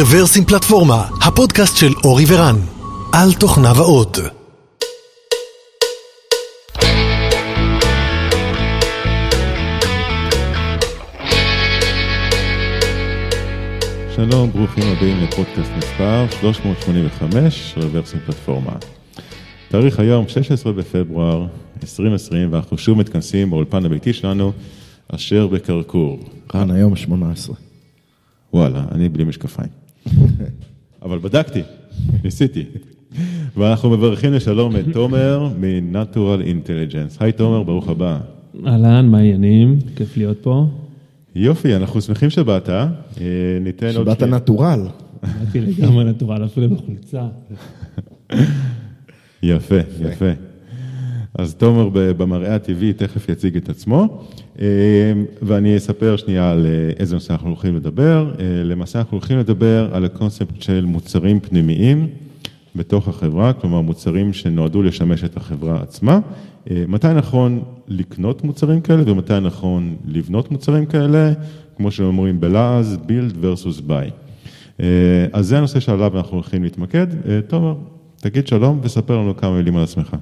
רוורסים פלטפורמה, הפודקאסט של אורי ורן, על תוכניו האות. שלום, ברוכים הבאים לפודקאסט מספר 385, רוורסים פלטפורמה. תאריך היום 16 בפברואר 2020, ואנחנו שוב מתכנסים באולפן הביתי שלנו, אשר בקרקור. רן, היום 18. וואלה, אני בלי משקפיים. אבל בדקתי, ניסיתי. ואנחנו מברכים לשלום את תומר מ-Natural Intelligence. היי תומר, ברוך הבא. אהלן, מה העניינים? כיף להיות פה. יופי, אנחנו שמחים שבאת. אה, ניתן עוד... שבאת נטורל. באתי לגמרי נטורל, אפילו בחולצה. יפה, יפה. אז תומר במראה הטבעי תכף יציג את עצמו, אה, ואני אספר שנייה על אה, איזה נושא אנחנו הולכים לדבר. אה, למעשה אנחנו הולכים לדבר על הקונספט של מוצרים פנימיים בתוך החברה, כלומר מוצרים שנועדו לשמש את החברה עצמה. אה, מתי נכון לקנות מוצרים כאלה ומתי נכון לבנות מוצרים כאלה, כמו שאומרים בלעז, build versus buy. אז זה הנושא שעליו אנחנו הולכים להתמקד. תומר, תגיד שלום וספר לנו כמה מילים על עצמך.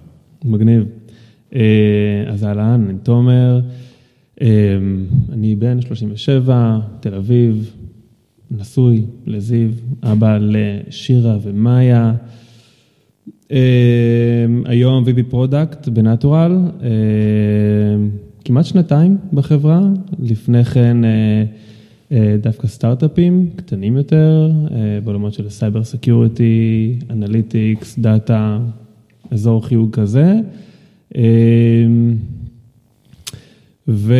מגניב. אה, אז אהלן, אני תומר, אה, אני בן 37, תל אביב, נשוי לזיו, אבא לשירה ומאיה. אה, היום VP product בנטורל, כמעט שנתיים בחברה, לפני כן דווקא סטארט-אפים קטנים יותר, בעולמות של cyber security, analytics, דאטה, אזור חיוג כזה. אה, ו...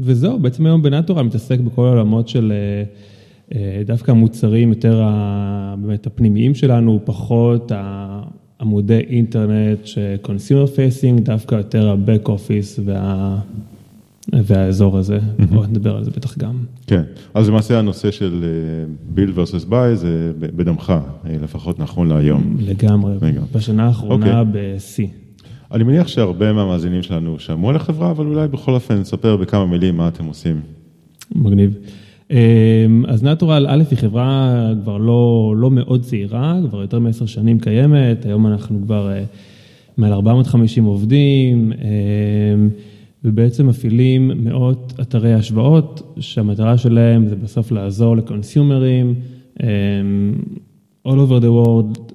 וזהו, בעצם היום בנטורל מתעסק בכל העולמות של אה, אה, דווקא המוצרים יותר ה... באמת הפנימיים שלנו, פחות עמודי אינטרנט ש-consumer facing, דווקא יותר ה-back office וה... והאזור הזה, בואו נדבר על זה בטח גם. כן, אז למעשה הנושא של אה, build versus buy זה בדמך, לפחות נכון להיום. לגמרי, לגמרי. בשנה האחרונה אוקיי. בשיא. אני מניח שהרבה מהמאזינים שלנו שמעו על החברה, אבל אולי בכל אופן נספר בכמה מילים מה אתם עושים. מגניב. אמ, אז נטורל, א', היא חברה כבר לא, לא מאוד צעירה, כבר יותר מעשר שנים קיימת, היום אנחנו כבר אה, מעל 450 עובדים, אמ, ובעצם מפעילים מאות אתרי השוואות, שהמטרה שלהם זה בסוף לעזור ל-consumerים, אמ, all over the world,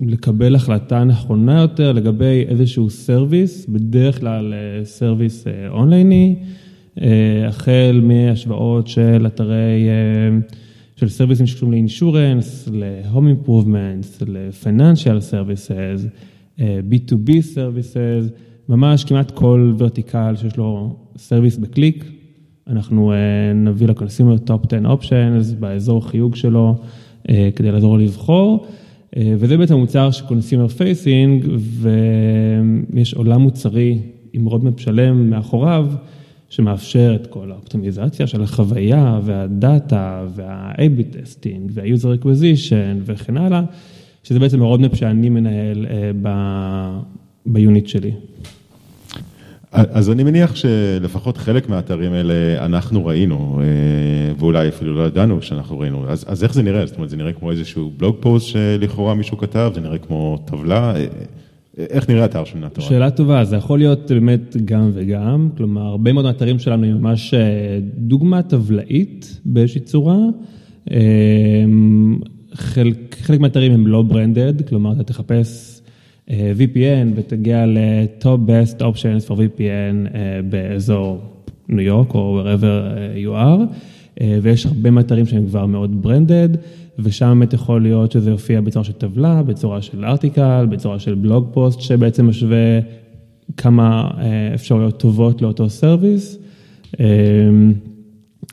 לקבל החלטה נכונה יותר לגבי איזשהו service, בדרך כלל אה, service אה, אונלייני, אה, החל מהשוואות של אתרי, של serviceים שקשורים ל-insurance, improvements, ל-financial services, אה, B2B services, ממש כמעט כל vertical שיש לו service בקליק, אנחנו נביא ל-consumer top 10 options באזור חיוג שלו כדי לעזור לבחור. אה, וזה בעצם מוצר של consumer facing, ויש עולם מוצרי עם roadmap שלם מאחוריו, שמאפשר את כל האופטימיזציה של החוויה והדאטה וה- AB testing וה-user acquisition וכן הלאה, שזה בעצם ה-roadmap שאני מנהל אה, ב- ב-unit שלי. אז אני מניח שלפחות חלק מהאתרים האלה אנחנו ראינו, אה, ואולי אפילו לא ידענו שאנחנו ראינו. אז, אז איך זה נראה? זאת אומרת, זה נראה כמו איזשהו blog post שלכאורה מישהו כתב, זה נראה כמו טבלה? אה, איך נראה האתר של נטורל? שאלה טובה, זה יכול להיות באמת גם וגם, כלומר, הרבה מאוד מהאתרים שלנו הם ממש אה, דוגמה טבלאית באיזושהי צורה. אה, חלק, חלק מהאתרים הם לא branded, כלומר, אתה תחפש אה, VPN ותגיע ל-top best options for VPN אה, באזור ניו יורק או wherever אה, you are, אה, ויש הרבה מהאתרים שהם כבר מאוד branded, ושם באמת יכול להיות שזה יופיע בצורה של טבלה, בצורה של article, בצורה של blog post, שבעצם משווה כמה אה, אפשרויות טובות לאותו service. אה,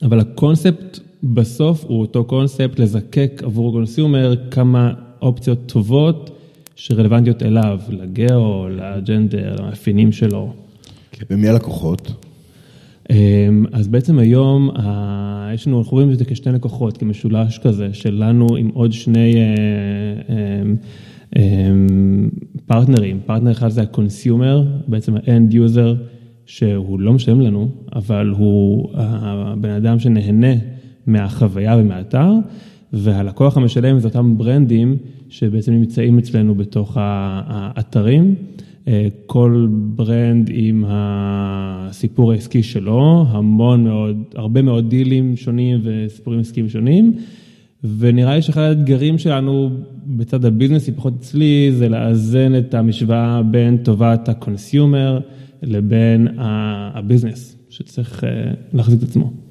אבל הקונספט בסוף הוא אותו קונספט לזקק עבור consumer כמה אופציות טובות שרלוונטיות אליו, ל-geo, ל-gender, למאפיינים שלו. ומי הלקוחות? אמ, אז בעצם היום, יש לנו, אנחנו רואים את זה כשתי לקוחות, כמשולש כזה, שלנו עם עוד שני אה, אמ, אמ, partnerים. Partner אחד זה ה-consumer, בעצם ה-end user, שהוא לא משלם לנו, אבל הוא הבן אדם שנהנה מהחוויה ומהאתר, והלקוח המשלם זה אותם brandים שבעצם נמצאים אצלנו בתוך האתרים. אה, כל brand עם הסיפור העסקי שלו, המון מאוד, הרבה מאוד דילים שונים וסיפורים עסקיים שונים. ונראה לי שאחד האתגרים שלנו בצד ה business י, פחות אצלי, זה לאזן את המשוואה בין טובת ה consumer לבין הביזנס, שצריך אה, להחזיק את עצמו.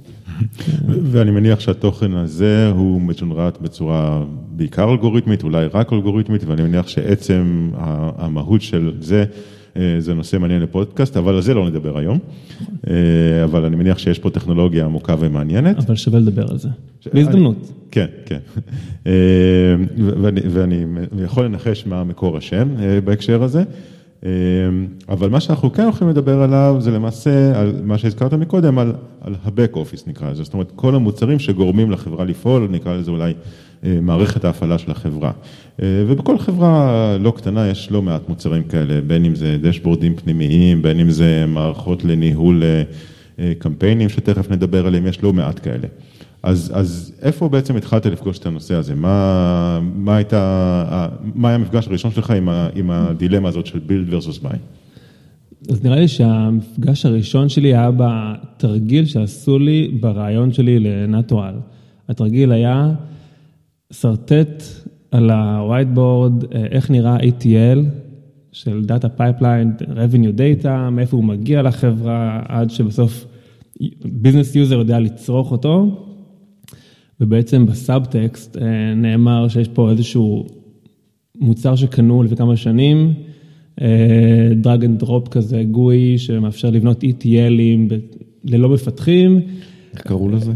ואני מניח שהתוכן הזה הוא מג'ונרט בצורה בעיקר אלגוריתמית, אולי רק אלגוריתמית, ואני מניח שעצם המהות של זה, אה, זה נושא מעניין לפודקאסט, אבל על זה לא נדבר היום. אה, אבל אני מניח שיש פה טכנולוגיה עמוקה ומעניינת. אבל שווה לדבר על זה, בהזדמנות. כן, כן. אה, ואני יכול לנחש מה מקור השם בהקשר הזה. אבל מה שאנחנו כן יכולים לדבר עליו זה למעשה על מה שהזכרת מקודם, על, על ה-back office נקרא לזה, זאת אומרת כל המוצרים שגורמים לחברה לפעול, נקרא לזה אולי אה, מערכת ההפעלה של החברה. אה, ובכל חברה לא קטנה יש לא מעט מוצרים כאלה, בין אם זה דשבורדים פנימיים, בין אם זה מערכות לניהול אה, קמפיינים שתכף נדבר עליהם, יש לא מעט כאלה. אז, אז איפה בעצם התחלת לפגוש את הנושא הזה? מה, מה הייתה, מה היה המפגש הראשון שלך עם, ה, עם הדילמה הזאת של build versus buy? אז נראה לי שהמפגש הראשון שלי היה בתרגיל שעשו לי ברעיון שלי לנטורל. התרגיל היה שרטט על ה-whiteboard איך נראה ATL של Data Pipeline, Revenue Data, מאיפה הוא מגיע לחברה, עד שבסוף business user יודע לצרוך אותו. ובעצם בסאבטקסט נאמר שיש פה איזשהו מוצר שקנו לפני כמה שנים, drag and drop כזה, GUI, שמאפשר לבנות ETL ים ללא מפתחים. איך קראו לזה?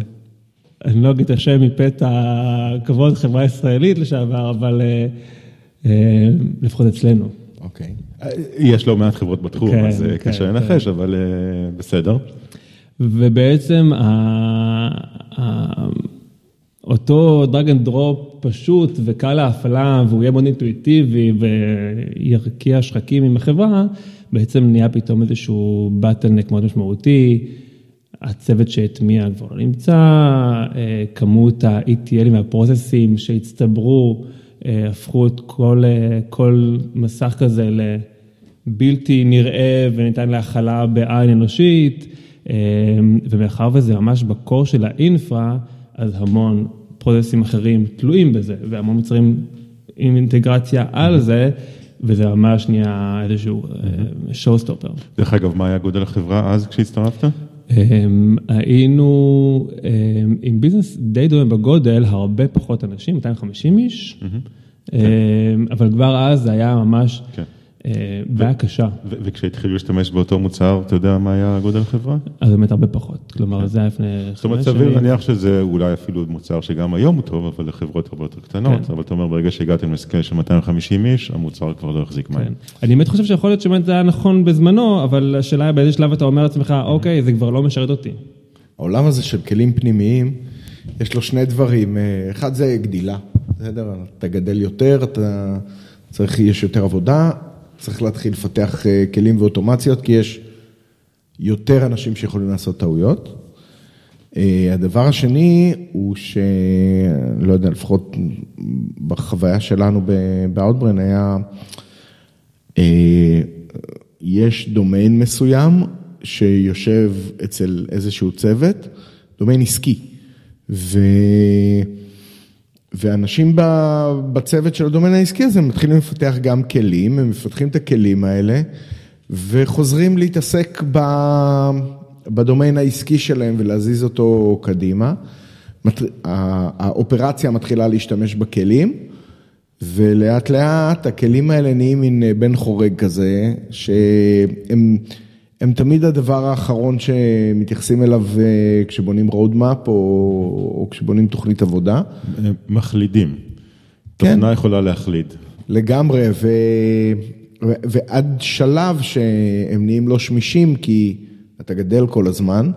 אני לא אגיד את השם מפאת הכבוד חברה ישראלית לשעבר, אבל אה, אה, לפחות אצלנו. אוקיי. יש לא מעט חברות בתחום, כן, אז כן, קשה כן. לנחש, אבל בסדר. ובעצם אותו drag and drop פשוט וקל להפעלה והוא יהיה מאוד אינטואיטיבי וירקיע שחקים עם החברה, בעצם נהיה פתאום איזשהו bottleneck מאוד משמעותי. הצוות שהטמיע כבר לא נמצא, אה, כמות ה-ETL ים וה process ים שהצטברו, אה, הפכו את כל, אה, כל מסך כזה לבלתי נראה וניתן להכלה בעין אנושית, ומאחר וזה ממש בקור של האינפרה, אז המון פרוססים אחרים תלויים בזה, והמון מוצרים עם אינטגרציה על זה. וזה ממש נהיה איזשהו שואו סטופר. דרך אגב, מה היה גודל החברה אז כשהצטרפת? אמ, היינו אמ, עם ביזנס די דומה בגודל, הרבה פחות אנשים, 250 איש, אמ, אבל כבר אז זה היה ממש כן. אה, בעיה קשה. וכשהתחילו להשתמש באותו מוצר, אתה יודע מה היה גודל החברה? אז באמת הרבה פחות, כלומר כן. זה היה לפני חמש שנים. זאת אומרת, סביר להניח שזה אולי אפילו מוצר שגם היום הוא טוב, אבל לחברות הרבה יותר קטנות, כן. אבל אתה אומר, ברגע שהגעתם לסקייל של 250 איש, המוצר כבר לא החזיק מים. אני באמת חושב שיכול להיות שבאמת זה היה נכון בזמנו, אבל השאלה היא באיזה שלב אתה אומר לעצמך, אוקיי, זה כבר לא משרת אותי. העולם הזה של כלים פנימיים, יש לו שני דברים, אה, אחד זה גדילה, בסדר? אתה גדל יותר, אתה צריך, יש יותר עבודה, צריך להתחיל לפתח אה, כלים ואוטומציות, כי יש יותר אנשים שיכולים לעשות טעויות. אה, הדבר השני הוא ש... לא יודע, לפחות בחוויה שלנו באוטברן היה, אה, יש דומיין מסוים שיושב אצל איזשהו צוות, דומיין עסקי. ו... ואנשים בצוות של הדומיין העסקי הזה מתחילים לפתח גם כלים, הם מפתחים את הכלים האלה וחוזרים להתעסק בדומיין העסקי שלהם ולהזיז אותו קדימה. האופרציה מתחילה להשתמש בכלים ולאט לאט הכלים האלה נהיים מין בן חורג כזה, שהם... הם תמיד הדבר האחרון שמתייחסים אליו אה, כשבונים roadmap או, או כשבונים תוכנית עבודה. מחלידים. כן. תוכנה יכולה להחליד. לגמרי, ו, ו, ועד שלב שהם נהיים לא שמישים, כי אתה גדל כל הזמן,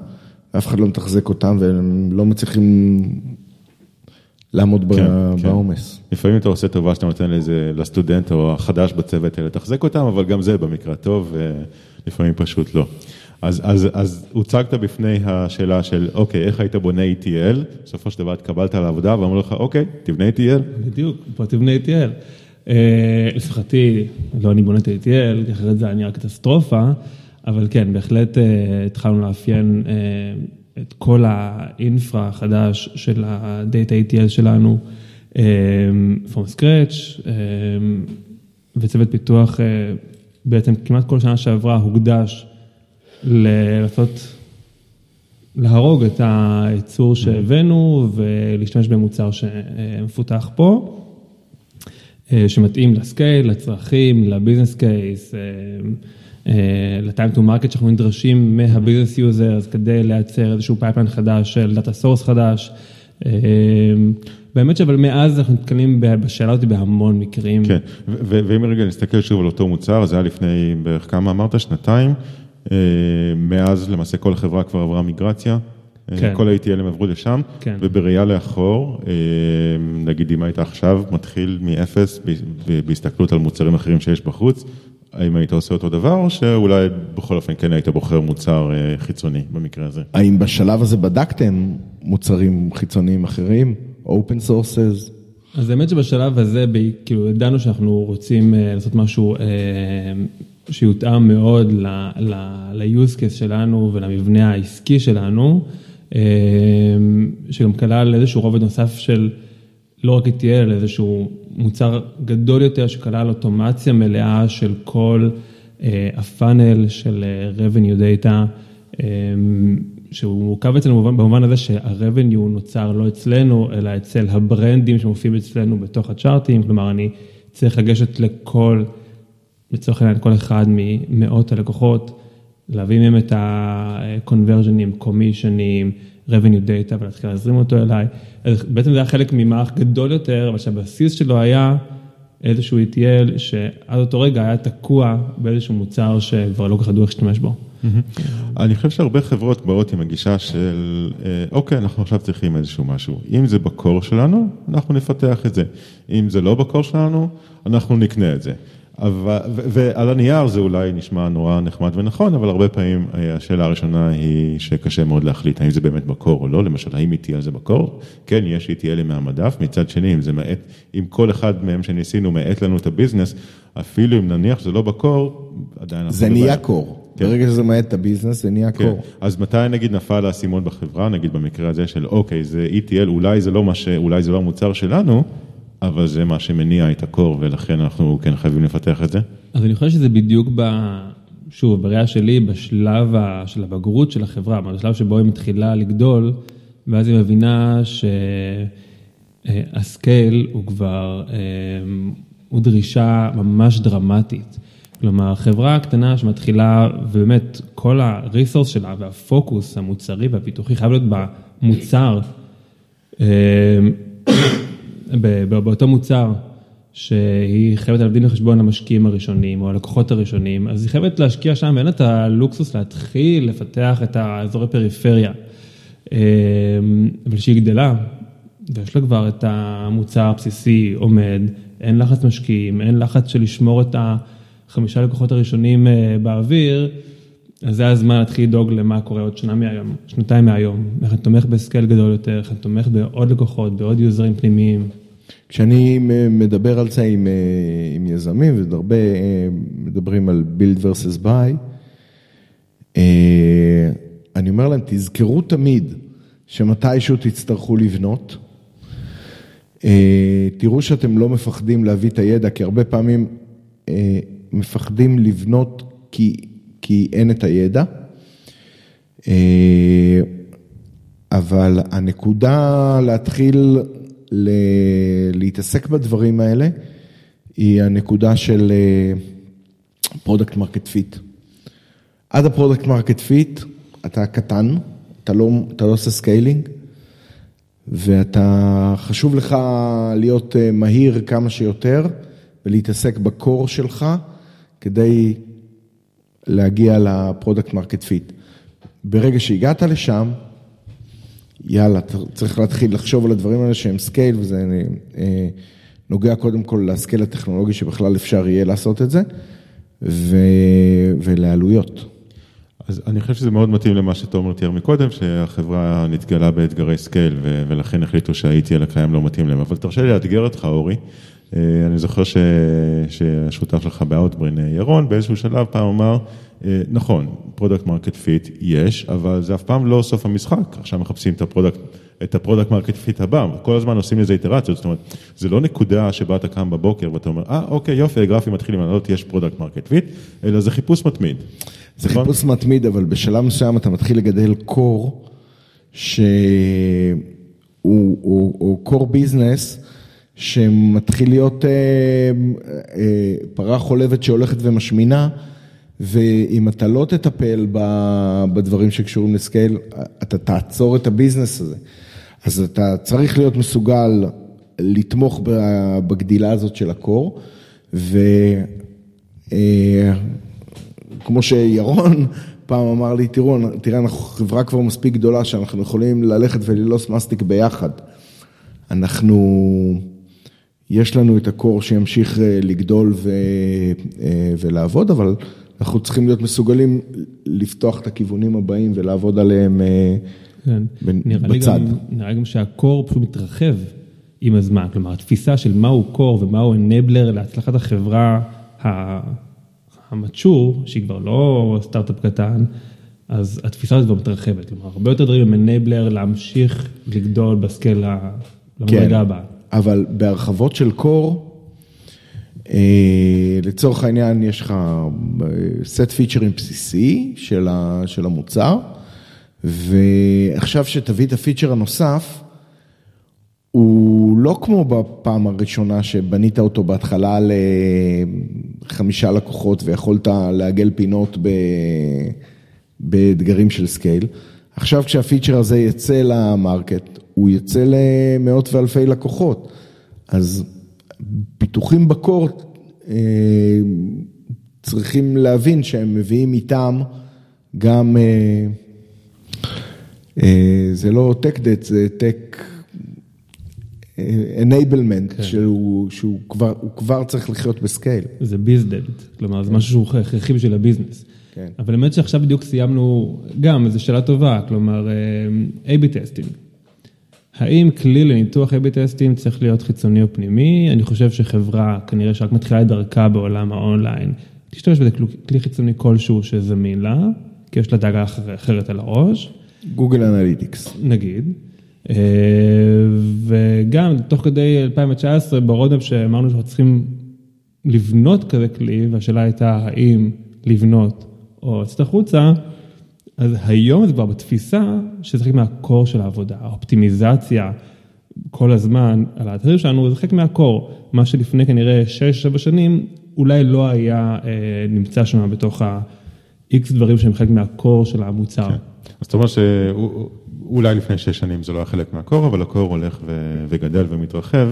ואף אחד לא מתחזק אותם, והם לא מצליחים לעמוד כן, בעומס. כן. לפעמים אתה עושה טובה שאתה נותן לזה, לסטודנט או החדש בצוות לתחזק אותם, אבל גם זה במקרה הטוב. לפעמים פשוט לא. אז, אז, אז הוצגת בפני השאלה של, אוקיי, איך היית בונה ETL? בסופו של דבר התקבלת לעבודה ואמרו לך, אוקיי, תבנה ETL. בדיוק, בוא תבנה ETL. אה, לשמחתי, לא אני בונה את ה-ETL, אחרת זה היה נראה קטסטרופה, אבל כן, בהחלט אה, התחלנו לאפיין אה, את כל האינפרה החדש של ה-Data ETL שלנו, from scratch, וצוות פיתוח בעצם כמעט כל שנה שעברה הוקדש לנסות להרוג את הייצור שהבאנו ולהשתמש במוצר שמפותח פה. אה, שמתאים ל scale, לצרכים, ל business case, ל time to market שאנחנו נדרשים מה business users כדי לייצר איזשהו pipeline חדש של data source חדש. אה, באמת שאבל מאז אנחנו נתקלים בשאלה הזאת בהמון מקרים. כן, ואם רגע נסתכל שוב על אותו מוצר, זה היה לפני בערך כמה אמרת? שנתיים. אה, מאז למעשה כל החברה כבר עברה מיגרציה. כן. כל ה-ATL הם עברו לשם, כן. ובראייה לאחור, אה, נגיד אם היית עכשיו מתחיל מאפס בהסתכלות על מוצרים אחרים שיש בחוץ, האם היית עושה אותו דבר, או שאולי בכל אופן כן היית בוחר מוצר אה, חיצוני במקרה הזה? האם בשלב הזה בדקתם מוצרים חיצוניים אחרים, open sources? אז האמת שבשלב הזה, כאילו, ידענו שאנחנו רוצים אה, לעשות משהו שיותאם מאוד ל-use case שלנו ולמבנה העסקי שלנו. אמ, שגם כלל איזשהו רובד נוסף של לא רק ETL, אלא איזשהו מוצר גדול יותר שכלל אוטומציה מלאה של כל אה, הפאנל של אה, revenue data, שהוא מורכב אצלנו במובן הזה שה-revenue נוצר לא אצלנו, אלא אצל הברנדים שמופיעים אצלנו בתוך הצ'ארטים, כלומר אני צריך לגשת לכל, לצורך העניין, כל אחד ממאות הלקוחות. להביא מהם את ה-conversionים, commissionים, revenue data ולהתחיל להזרים אותו אליי. בעצם זה היה חלק ממערך גדול יותר, אבל שהבסיס שלו היה איזשהו ETL שעד אותו רגע היה תקוע באיזשהו מוצר שכבר לא כל כך ידעו איך להשתמש בו. אני חושב שהרבה חברות באות עם הגישה של, אה, אוקיי, אנחנו עכשיו צריכים איזשהו משהו. אם זה בקור שלנו, אנחנו נפתח את זה. אם זה לא בקור שלנו, אנחנו נקנה את זה. אבל, ועל הנייר זה אולי נשמע נורא נחמד ונכון, אבל הרבה פעמים אה, השאלה הראשונה היא שקשה מאוד להחליט האם זה באמת בקור או לא, למשל האם ETL זה בקור? כן, יש ETL מהמדף, מצד שני אם זה מאט, אם כל אחד מהם שניסינו מאט לנו את הביזנס, אפילו אם נניח שזה לא בקור, עדיין... זה נהיה קור. כן. ברגע שזה מאט את הביזנס, זה נהיה כן. קור. אז מתי נגיד נפל האסימון בחברה, נגיד במקרה הזה של אוקיי, זה ETL, אולי זה לא מה ש... אולי זה לא המוצר שלנו, אבל זה מה שמניע את הקור, ולכן אנחנו כן חייבים לפתח את זה. אז אני חושב שזה בדיוק ב... שוב, בראייה שלי, בשלב של הבגרות של החברה, בשלב שבו היא מתחילה לגדול, ואז היא מבינה שהסקייל הוא כבר, אה, הוא דרישה ממש דרמטית. כלומר, חברה קטנה שמתחילה, ובאמת, כל הריסורס שלה והפוקוס המוצרי והפיתוחי חייב להיות במוצר. באותו מוצר, שהיא חייבת להביא לחשבון המשקיעים הראשונים או הלקוחות הראשונים, אז היא חייבת להשקיע שם, ואין לה את הלוקסוס להתחיל לפתח את האזורי פריפריה. אמ, אבל שהיא גדלה, ויש לה כבר את המוצר הבסיסי עומד, אין לחץ משקיעים, אין לחץ של לשמור את החמישה לקוחות הראשונים אה, באוויר, אז זה הזמן להתחיל לדאוג למה קורה עוד שנה מהיום, שנתיים מהיום, איך אני תומך בסקייל גדול יותר, איך אני תומך בעוד לקוחות, בעוד יוזרים פנימיים. כשאני מדבר על זה עם, אה, עם יזמים, והרבה אה, מדברים על build versus buy, אה, אני אומר להם, תזכרו תמיד שמתישהו תצטרכו לבנות. תראו שאתם לא מפחדים להביא את הידע, כי הרבה פעמים מפחדים לבנות כי, כי אין את הידע. אבל הנקודה להתחיל להתעסק בדברים האלה, היא הנקודה של product market fit. עד ה product market fit אתה קטן, אתה לא, אתה לא עושה scaling, ואתה, חשוב לך להיות אה, מהיר כמה שיותר ולהתעסק ב core שלך כדי להגיע לפרודקט מרקט פיט. ברגע שהגעת לשם, יאללה, צריך להתחיל לחשוב על הדברים האלה שהם scale, וזה אה, נוגע קודם כל ל scale הטכנולוגי שבכלל אפשר יהיה לעשות את זה, ו... ולעלויות. אז אני חושב שזה מאוד מתאים למה שתומר תיאר מקודם, שהחברה נתקלה באתגרי scale, ולכן החליטו שה-ETL הקיים לא מתאים להם. אבל תרשה לי לאתגר אותך, אורי. אה, אני זוכר. שהשותף שלך ב Outbrain, ירון, באיזשהו שלב פעם אמר, אה, נכון, product market fit יש, אבל זה אף פעם לא סוף המשחק. עכשיו מחפשים את ה product, את ה product market fit הבא, כל הזמן עושים לזה איטרציות, זאת אומרת, זה לא נקודה שבה אתה קם בבוקר ואתה אומר, אה, אוקיי, יופי, הגרפים מתחילים לעלות, יש product market fit, אלא זה חיפוש מתמיד. זה נכון? חיפוש מתמיד, אבל בשלב מסוים אתה מתחיל לגדל core, שהוא הוא, הוא core business, שמתחיל להיות אה, אה, פרה חולבת שהולכת ומשמינה, ואם אתה לא תטפל ב- בדברים שקשורים ל scale, אתה תעצור את הביזנס הזה. אז אתה צריך להיות מסוגל לתמוך בגדילה הזאת של הקור, ו... אה, שירון פעם אמר לי, תראו, תראה, אנחנו חברה כבר מספיק גדולה שאנחנו יכולים ללכת וללעוס מסטיק ביחד. אנחנו, יש לנו את הקור שימשיך אה, לגדול ו, אה, ולעבוד, אבל אנחנו צריכים להיות מסוגלים לפתוח את הכיוונים הבאים ולעבוד עליהם אה, כן. ב- נראה בצד. גם, נראה גם שהקור פשוט מתרחב עם הזמן, כלומר התפיסה של מהו קור ומהו אנבלר להצלחת החברה המצ'ור, שהיא כבר לא סטארט-אפ קטן, אז התפיסה הזאת כבר מתרחבת, כלומר הרבה יותר דברים הם אנבלר להמשיך לגדול בסקייל ה- למדרגה הבאה. אבל בהרחבות של קור, אה, לצורך העניין יש לך סט feature ים בסיסי של המוצר, ועכשיו שתביא את ה feature הנוסף, הוא לא כמו בפעם הראשונה שבנית אותו בהתחלה לחמישה לקוחות ויכולת לעגל פינות ב... באתגרים של scale. עכשיו כשה feature הזה יצא ל market, הוא יצא למאות ואלפי לקוחות. אז פיתוחים בקורט אה, צריכים להבין שהם מביאים איתם גם, אה, אה, זה לא tech debt, זה tech enablement, כן. שהוא, שהוא כבר, כבר צריך לחיות בסקייל. זה ביזדד, כלומר זה משהו שהוא הכרחי בשביל הביזנס. כן. אבל האמת שעכשיו בדיוק סיימנו, גם, זו שאלה טובה, כלומר, A-B testing. האם כלי לניתוח A-B testing צריך להיות חיצוני או פנימי? אני חושב שחברה, כנראה שרק מתחילה את דרכה בעולם האונליין, תשתמש בזה כלי חיצוני כלשהו שזמין לה, כי יש לה דאגה אחר- אחרת על הראש. Google Analytics. נגיד. אה, וגם תוך כדי 2019 ב road map שאמרנו שאנחנו צריכים לבנות כזה כלי, והשאלה הייתה האם לבנות או לצאת החוצה, אז היום זה כבר בתפיסה שזה חלק מהקור של העבודה, האופטימיזציה כל הזמן על האתרים שלנו, זה חלק מהקור, מה שלפני כנראה 6-7 שנים אולי לא היה אה, נמצא שם בתוך ה-X דברים שהם חלק מהקור של המוצר. אז אתה אומר שאולי לפני שש שנים זה לא היה חלק מהקור, אבל הקור הולך ו- וגדל ומתרחב,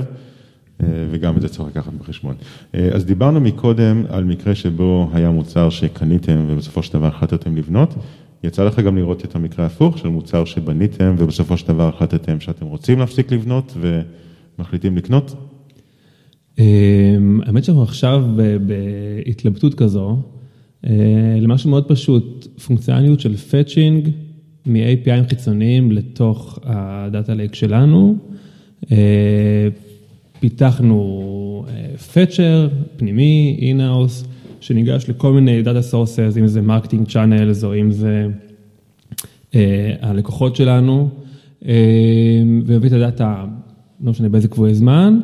אה, וגם את זה צריך לקחת בחשבון. אה, אז דיברנו מקודם על מקרה שבו היה מוצר שקניתם ובסופו של דבר החלטתם לבנות. יצא לך גם לראות את המקרה ההפוך של מוצר שבניתם ובסופו של דבר החלטתם שאתם רוצים להפסיק לבנות ומחליטים לקנות? אמ, האמת שאנחנו עכשיו בהתלבטות כזו, אה, למשהו מאוד פשוט, פונקציונליות של fetching מ-API חיצוניים לתוך ה data lake שלנו. אה, פיתחנו fetcher פנימי, in-house, שניגש לכל מיני data sources, אם זה marketing channels או אם זה אה, הלקוחות שלנו, אה, והביא את ה data, לא משנה באיזה קבועי זמן,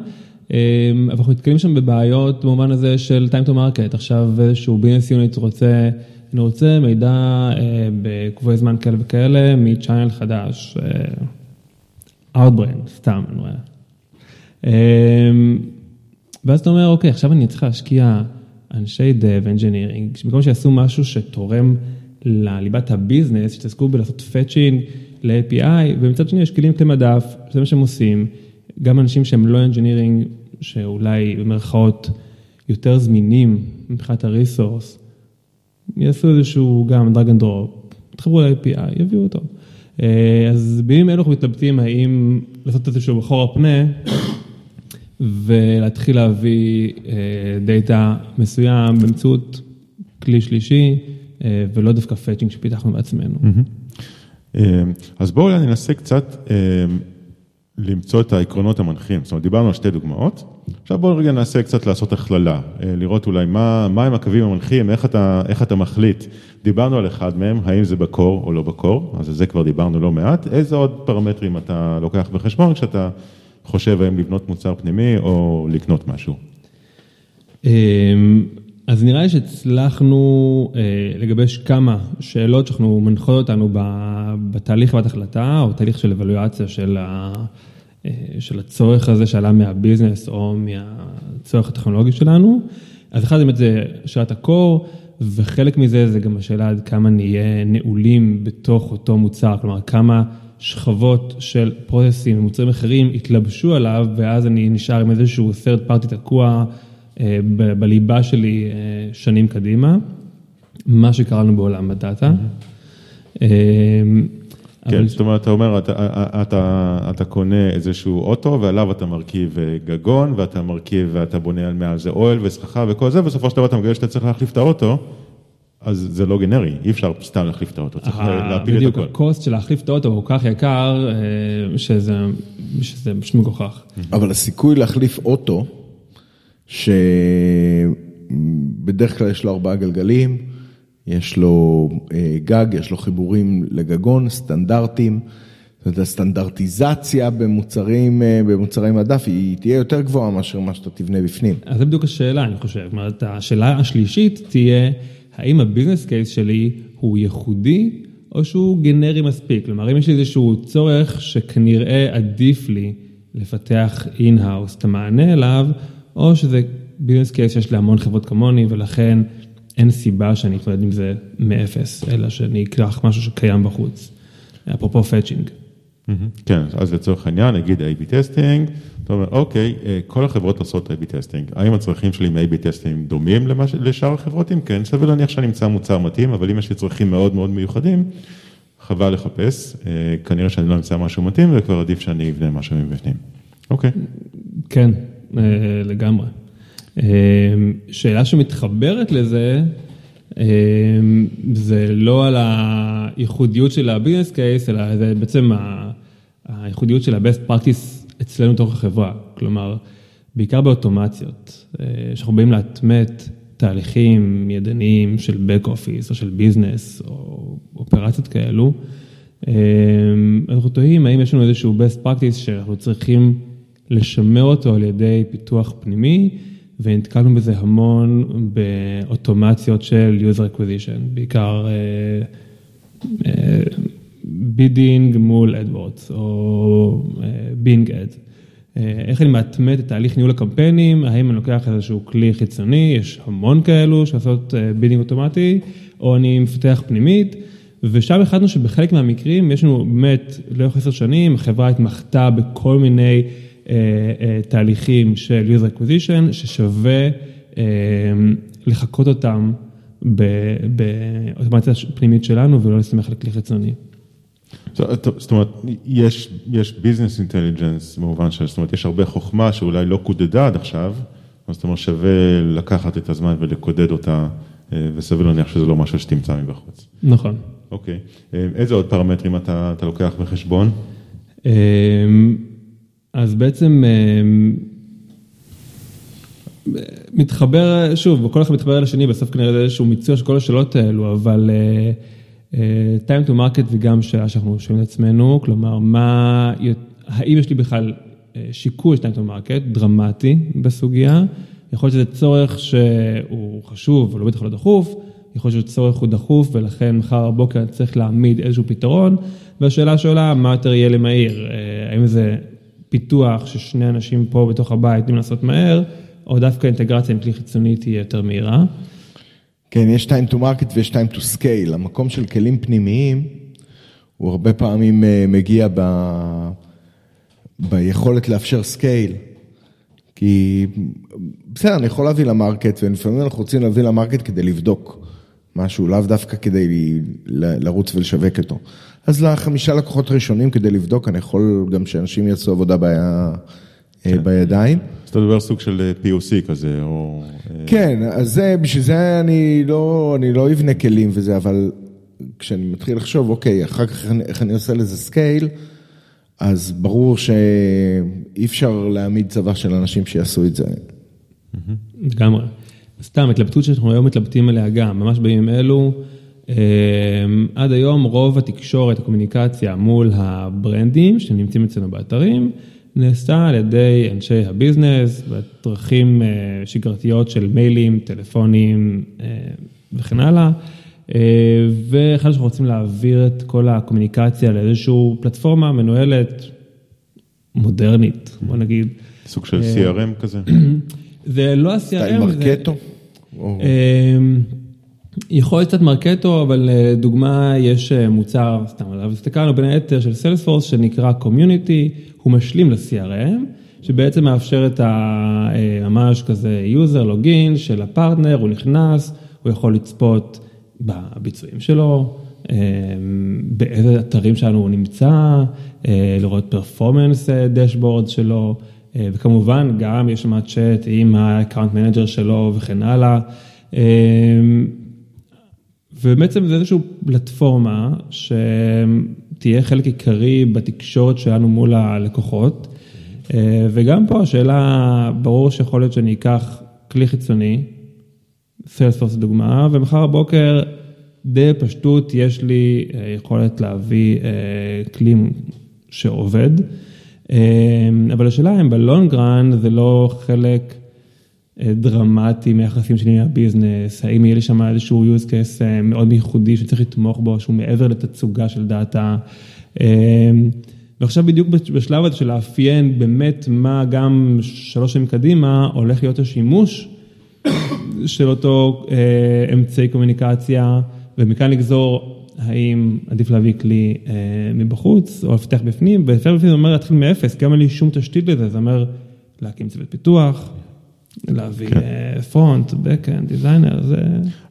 אה, אבל אנחנו נתקלים שם בבעיות במובן הזה של time to market, עכשיו איזשהו business unit רוצה, אני רוצה מידע אה, בקבועי זמן כאלה וכאלה מ channel חדש, אה, Outbrain, סתם, אני רואה. אמ, ואז אתה אומר, אוקיי, עכשיו אני צריך להשקיע אנשי dev, engineering, במקום שיעשו משהו שתורם לליבת ה business, שיתעסקו בלעשות fetching ל-API, ומצד שני יש כלים כלי מדף, זה מה שהם עושים, גם אנשים שהם לא engineering, שאולי במרכאות יותר זמינים מבחינת ה resource, יעשו איזשהו גם drag and drop, יתחברו ל-API, יביאו אותו. אה, אז בימים אלו אנחנו מתלבטים האם לעשות איזשהו אחורה פנה ולהתחיל להביא דאטה מסוים באמצעות כלי שלישי, אה, ולא דווקא fetching שפיתחנו בעצמנו. אה, אז בואו ננסה קצת אה, למצוא את העקרונות המנחים. זאת אומרת, דיברנו על שתי דוגמאות, עכשיו בואו רגע ננסה קצת לעשות הכללה, לראות אולי מה, מה הם הקווים המנחים, איך אתה, איך אתה מחליט. דיברנו על אחד מהם, האם זה בקור או לא בקור, אז על זה כבר דיברנו לא מעט. איזה עוד פרמטרים אתה לוקח בחשבון כשאתה חושב האם לבנות מוצר פנימי או לקנות משהו? אז נראה לי שהצלחנו אה, לגבש כמה שאלות שאנחנו מנחות אותנו בתהליך קבלת החלטה, או תהליך של אבלואציה של, ה, אה, של הצורך הזה שעלה מהביזנס או מהצורך הטכנולוגי שלנו. אז אחד באמת זה שאלת הקור, וחלק מזה זה גם השאלה עד כמה נהיה נעולים בתוך אותו מוצר, כלומר כמה שכבות של פרוססים ומוצרים אחרים התלבשו עליו, ואז אני נשאר עם איזשהו third party תקוע. אה, בליבה שלי אה, שנים קדימה, מה שקראנו בעולם הדאטה. אה, כן, זאת אומרת, אתה אומר, אתה, אתה, אתה קונה איזשהו אוטו ועליו אתה מרכיב גגון ואתה מרכיב ואתה בונה על מעל זה אוהל וסככה וכל זה, ובסופו של דבר אתה מגלה שאתה צריך להחליף את האוטו, אז זה לא גנרי, אי אפשר סתם להחליף את האוטו, צריך להפיל את הכל. בדיוק, הקוסט של להחליף את האוטו הוא כל כך יקר, שזה, שזה פשוט מגוחך. אבל הסיכוי להחליף אוטו, שבדרך כלל יש לו ארבעה גלגלים, יש לו אה, גג, יש לו חיבורים לגגון, סטנדרטים. זאת אומרת, הסטנדרטיזציה במוצרים, אה, במוצרי מדף היא תהיה יותר גבוהה מאשר מה שאתה תבנה בפנים. אז זה בדיוק השאלה, אני חושב. זאת אומרת, השאלה השלישית תהיה, האם ה business case שלי הוא ייחודי או שהוא גנרי מספיק? כלומר, אם יש לי איזשהו צורך שכנראה עדיף לי לפתח in-house את המענה אליו, או שזה business case שיש להמון חברות כמוני, ולכן אין סיבה שאני אתמודד עם זה מאפס, אלא שאני אקח משהו שקיים בחוץ. אפרופו fetching. כן, אז לצורך העניין, נגיד A-B testing, אתה אומר, אוקיי, אה, כל החברות עושות A-B testing, האם הצרכים שלי עם A-B testing דומים לשאר החברות? אם כן, סביר להניח שאני אמצא מוצר מתאים, אבל אם יש לי צרכים מאוד מאוד מיוחדים, חבל לחפש, אה, כנראה שאני לא אמצא משהו מתאים, וכבר עדיף שאני אבנה משהו מבפנים. אוקיי. כן, אה, לגמרי. אה, שאלה שמתחברת לזה, אה, זה לא על הייחודיות של הביזנס קייס, אלא זה בעצם הייחודיות של ה-best practice אצלנו בתוך החברה. כלומר, בעיקר באוטומציות, שאנחנו באים להטמת תהליכים ידניים של back office או של ביזנס או אופרציות כאלו, אנחנו תוהים האם יש לנו איזשהו best practice שאנחנו צריכים לשמר אותו על ידי פיתוח פנימי, ונתקלנו בזה המון באוטומציות של user acquisition, בעיקר bidding מול AdWords או Bing אה, Ads. איך אני מאטמת את תהליך ניהול הקמפיינים, האם אני לוקח איזשהו כלי חיצוני, יש המון כאלו שעושות bidding אוטומטי, או אני מפתח פנימית. ושם החלטנו שבחלק מהמקרים יש לנו באמת לאורך עשר שנים, החברה התמחתה בכל מיני אה, אה, תהליכים של user acquisition ששווה אה, לחקות אותם באוטומציה פנימית שלנו ולא להסתמך על כלי חיצוני. זאת אומרת, יש, יש business intelligence במובן של, זאת אומרת, יש הרבה חוכמה שאולי לא קודדה עד עכשיו, זאת אומרת, שווה לקחת את הזמן ולקודד אותה, וסביר להניח שזה לא משהו שתמצא מבחוץ. נכון. אוקיי. איזה עוד פרמטרים אתה, אתה לוקח בחשבון? אז בעצם אה, מתחבר, שוב, כל אחד מתחבר לשני, בסוף כנראה זה איזשהו מיצוע של כל השאלות האלו, אבל אה, אה, time to market זה גם שאלה שאנחנו שואלים את עצמנו, כלומר, מה, האם יש לי בכלל שיקול של time to market? דרמטי בסוגיה, יכול להיות שזה צורך שהוא חשוב, אבל בטח לא דחוף, יכול להיות שצורך הוא דחוף ולכן מחר בבוקר צריך להעמיד איזשהו פתרון, והשאלה שעולה, מה יותר יהיה למהיר, האם זה פיתוח ששני אנשים פה בתוך הבית יודעים לעשות מהר, או דווקא אינטגרציה עם כלי חיצוני תהיה יותר מהירה. כן, יש time to market ויש time to scale. המקום של כלים פנימיים, הוא הרבה פעמים אה, מגיע ב... ביכולת לאפשר scale. כי בסדר, אני יכול להביא ל market, ולפעמים אנחנו רוצים להביא ל market כדי לבדוק משהו, לאו דווקא כדי לרוץ ולשווק אותו. אז לחמישה לקוחות ראשונים כדי לבדוק, אני יכול גם שאנשים יעשו עבודה בעיה בידיים. אז אתה מדבר סוג של אה, POC כזה, או... אה, כן, אז זה, בשביל זה אני לא, אני לא אבנה כלים וזה, אבל כשאני מתחיל לחשוב, אוקיי, אחר כך איך אני- איך אני עושה לזה scale, אז ברור שאי אפשר להעמיד צבא של אנשים שיעשו את זה. לגמרי. סתם, התלבטות שאנחנו היום מתלבטים עליה גם, ממש בימים אלו, אה, עד היום רוב התקשורת, הקומוניקציה מול הברנדים שנמצאים אצלנו באתרים, נעשתה על ידי אנשי הביזנס, בדרכים אה, שגרתיות של מיילים, טלפונים אה, וכן הלאה. אה, ואחד שאנחנו רוצים להעביר את כל הקומוניקציה לאיזושהי פלטפורמה מנוהלת מודרנית, בוא נגיד. סוג של CRM כזה? זה לא ה-CRM, style Marketo. יכול להיות קצת Marketo, אבל אה, דוגמה, יש אה, מוצר, סתם, אבל הסתכלנו בין היתר של Salesforce שנקרא Community, הוא משלים ל-CRM, שבעצם מאפשר את ה... אה, כזה user login של הפרטנר, הוא נכנס, הוא יכול לצפות בביצועים שלו, באיזה אתרים שלנו הוא נמצא, לראות performance dashboard שלו, וכמובן גם יש שם צ'אט עם ה account manager שלו וכן הלאה. ובעצם זה איזושהי פלטפורמה שתהיה חלק עיקרי בתקשורת שלנו מול הלקוחות. אה, וגם פה השאלה, ברור שיכול להיות שאני אקח כלי חיצוני, Salesforce דוגמה, ומחר בבוקר בדי פשטות יש לי אה, יכולת להביא אה, כלי שעובד. אבל השאלה אם ב long run זה לא חלק דרמטי מהיחסים שלי עם ה business, האם יהיה לי שם איזשהו use case אה, מאוד ייחודי שצריך לתמוך בו, שהוא מעבר לתצוגה של דאטה. אה, ועכשיו בדיוק בשלב הזה של לאפיין באמת מה גם שלוש שנים קדימה הולך להיות השימוש של אותו אה, אמצעי קומוניקציה, ומכאן לגזור האם עדיף להביא כלי אה, מבחוץ או לפתח בפנים, ולפתח בפנים זה אומר להתחיל מאפס, גם אין לי שום תשתית לזה, זה אומר להקים צוות פיתוח, להביא אה, front, backend, designer, זה...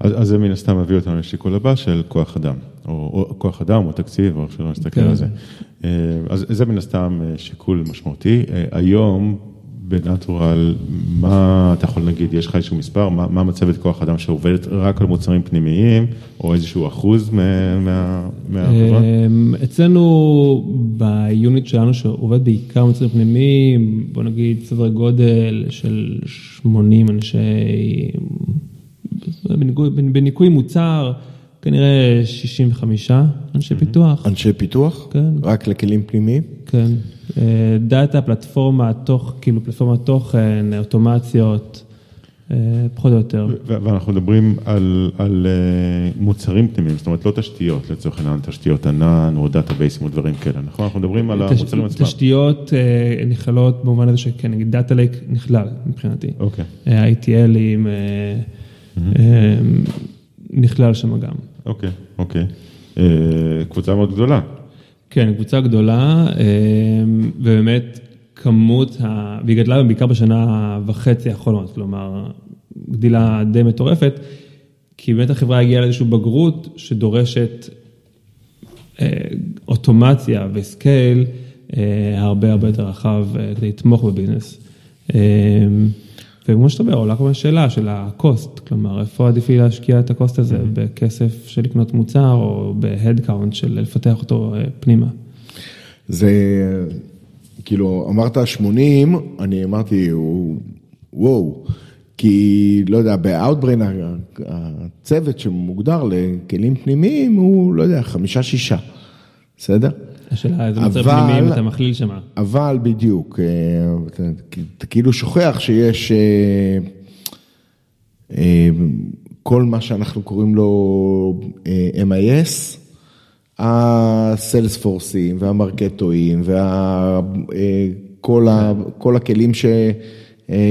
אז, אז זה מן הסתם מביא אותנו לשיקול הבא של כוח אדם, או, או כוח אדם או תקציב, או איך שלא נסתכל כן. על זה. אה, אז זה מן הסתם אה, שיקול משמעותי. אה, היום בנטורל, מה אתה יכול להגיד, יש לך איזשהו מספר, מה, מה מצבת כוח אדם שעובדת רק על מוצרים פנימיים, או איזשהו אחוז מה- מה- מהחברה? אמ, אצלנו ביוניט שלנו שעובד בעיקר מוצרים פנימיים, בוא נגיד סדר גודל של 80 אנשי, בניכוי, בניכוי מוצר, כנראה 65 אנשי פיתוח, אנשי פיתוח? כן. רק לכלים פנימיים? כן, אה, דאטה, פלטפורמה, תוך, כאילו פלטפורמת תוכן, אוטומציות, אה, פחות או יותר. ואנחנו מדברים על, על אה, מוצרים פנימיים, זאת אומרת לא תשתיות, לצורך העניין תשתיות ענן או דאטאבייסים או דברים כאלה, נכון? אנחנו מדברים על תש- המוצרים עצמם. תשתיות נכללות במובן הזה שכן, נגיד data lake נכלל מבחינתי. אוקיי, ETLים, נכלל שם גם. אוקיי, אוקיי. אה, קבוצה מאוד גדולה. כן, קבוצה גדולה, אה, ובאמת כמות, ה... והיא גדלה בעיקר בשנה וחצי האחרונות, כלומר, גדילה די מטורפת, כי באמת החברה הגיעה לאיזושהי בגרות שדורשת אה, אוטומציה ו scale הרבה הרבה יותר רחב כדי לתמוך ב business. וכמו שאתה אומר, עולה כל מיני שאלה של ה cost, כלומר, איפה עדיף לי להשקיע את ה cost הזה, בכסף של לקנות מוצר או ב headcount של לפתח אותו אה, פנימה. זה, כאילו, אמרת 80, אני אמרתי, וואו, כי, לא יודע, ב-Outbrain הצוות שמוגדר לכלים פנימיים הוא, לא יודע, חמישה-שישה, בסדר? השאלה איזה אבל- פנימיים אתה מכליל שמה. אבל בדיוק, אה, אתה, אתה כאילו שוכח שיש אה, אה, כל מה שאנחנו קוראים לו MIS, הסיילספורסים והמרקטואים וכל כל הכלים ש,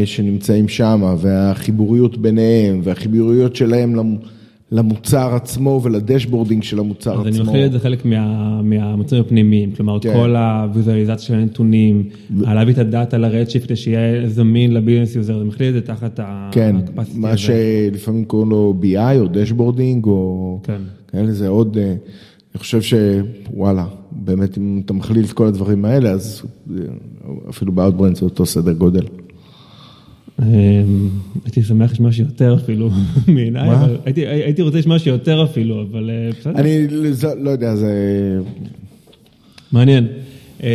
שנמצאים שם והחיבוריות ביניהם והחיבוריות שלהם למ- למוצר עצמו ול dashboarding של המוצר אז עצמו. אני מכליל את זה חלק מה- מהמוצרים הפנימיים, כלומר כן. כל הוויזואליזציה של הנתונים, להביא את הדאטה ל Redshift שיהיה זמין ל business user, זה מכליל את זה תחת ה- כן, מה הזה. שלפעמים קוראים לו BI או dashboarding או כן. כאלה, זה עוד, אה, אני חושב שוואלה, באמת אם אתה מכליל את כל הדברים האלה, אז אפילו ב Outbrain זה אותו סדר גודל. הייתי שמח לשמוע שיותר אפילו מעיניי, הייתי- רוצה לשמוע שיותר אפילו, אבל אה, בסדר. אני לא יודע, זה... מעניין. אמ,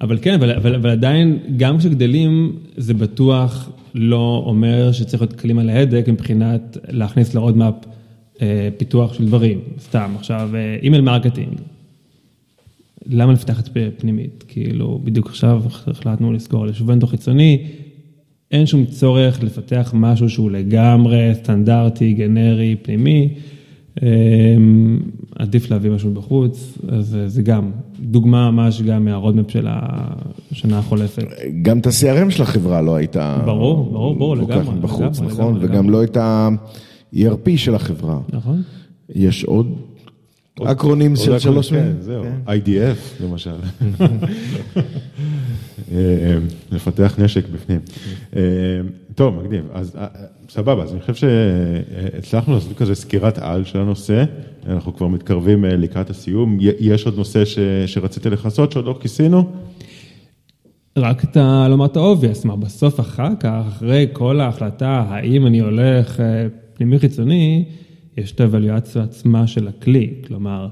אבל כן, אבל, אבל, אבל עדיין, גם כשגדלים, זה בטוח לא אומר שצריך להיות כלים על ההדק מבחינת להכניס ל roadmap אה, פיתוח של דברים. סתם, עכשיו, אה, email marketing. למה לפתח את פנימית? כאילו, בדיוק עכשיו החלטנו לסגור על vendor חיצוני, אין שום צורך לפתח משהו שהוא לגמרי סטנדרטי, גנרי, פנימי. אמ, עדיף להביא משהו בחוץ, אז אה, זה גם דוגמה ממש גם מה roadmap של השנה החולפת. גם את ה-CRM של החברה לא הייתה... ברור, ברור, ברור, כל כך לגמרי, בחוץ, לגמרי, נכון? לגמרי, וגם לגמרי. לא את ה-ERP של החברה. נכון? יש עוד אקרונים של שלוש כן, מילים? זהו, IDF למשל. אה, לפתח נשק בפנים. אה, טוב, מגניב. אז אה, סבבה, אז אני חושב שהצלחנו לעשות כזה סקירת על של הנושא. אנחנו כבר מתקרבים אה, לקראת הסיום. יש עוד נושא ש- שרציתי לכסות שעוד לא כיסינו? רק אתה לומר את ה-obvious, מה בסוף אחר כך, אחרי כל ההחלטה, האם אני הולך אה, פנימי חיצוני, יש את האבליואציה עצמה של הכלי, כלומר,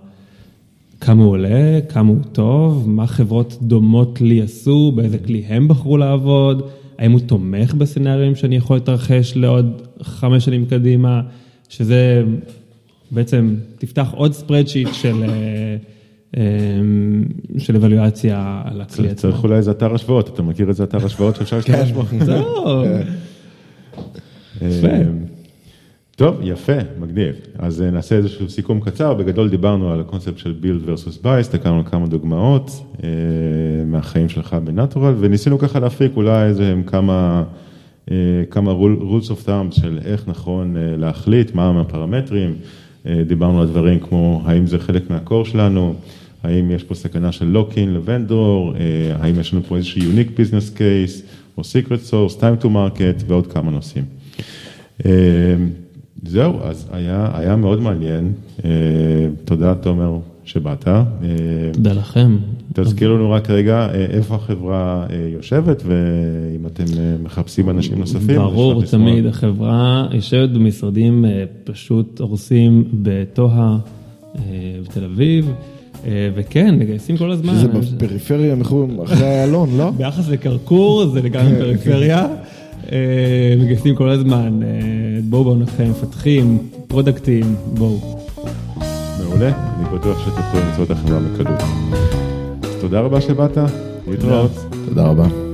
כמה הוא עולה, כמה הוא טוב, מה חברות דומות לי עשו, באיזה כלי הם בחרו לעבוד, האם הוא תומך בסצנריונים שאני יכול להתרחש לעוד חמש שנים קדימה, שזה בעצם, תפתח עוד ספרדשיט של, אה, אה, של אבליואציה על הכלי עצמו. צריך אולי איזה אתר השוואות, אתה מכיר איזה אתר השוואות שאפשר להשתמש בו? טוב. טוב, יפה, מגניב. אז אה, נעשה איזשהו סיכום קצר. בגדול דיברנו על הקונספט של build versus buy, הסתכלנו על כמה דוגמאות אה, מהחיים שלך בנטורל, וניסינו ככה להפיק אולי איזה כמה, אה, כמה rule- rules of thumb של איך נכון להחליט, מה הפרמטרים. דיברנו על דברים כמו האם זה חלק מהקור שלנו, האם יש פה סכנה של לוקין לוונדור, האם יש לנו פה איזשהו unique business case, או secret source, time to market ועוד כמה נושאים. זהו, אז היה, היה מאוד מעניין. אה, תודה, תומר, שבאת. אה, תודה לכם. תזכיר לנו רק רגע אה, איפה החברה אה, יושבת, ואם אתם אה, מחפשים אנשים נוספים. ברור. תמיד, החברה יושבת במשרדים אה, פשוט הורסים בטוהה בתל אביב, וכן, מגייסים כל הזמן. שזה בפריפריה, מחו"ל, אחרי איילון, לא? ביחס לקרקור זה לגמרי פריפריה, אה, מגייסים כל הזמן, אה, בואו בואו נתחיל, מפתחים, פרודקטים, בואו. מעולה, אני בטוח שתוכלו למצוא את החברה בקלות. אז תודה רבה שבאת, להתראות. תודה רבה.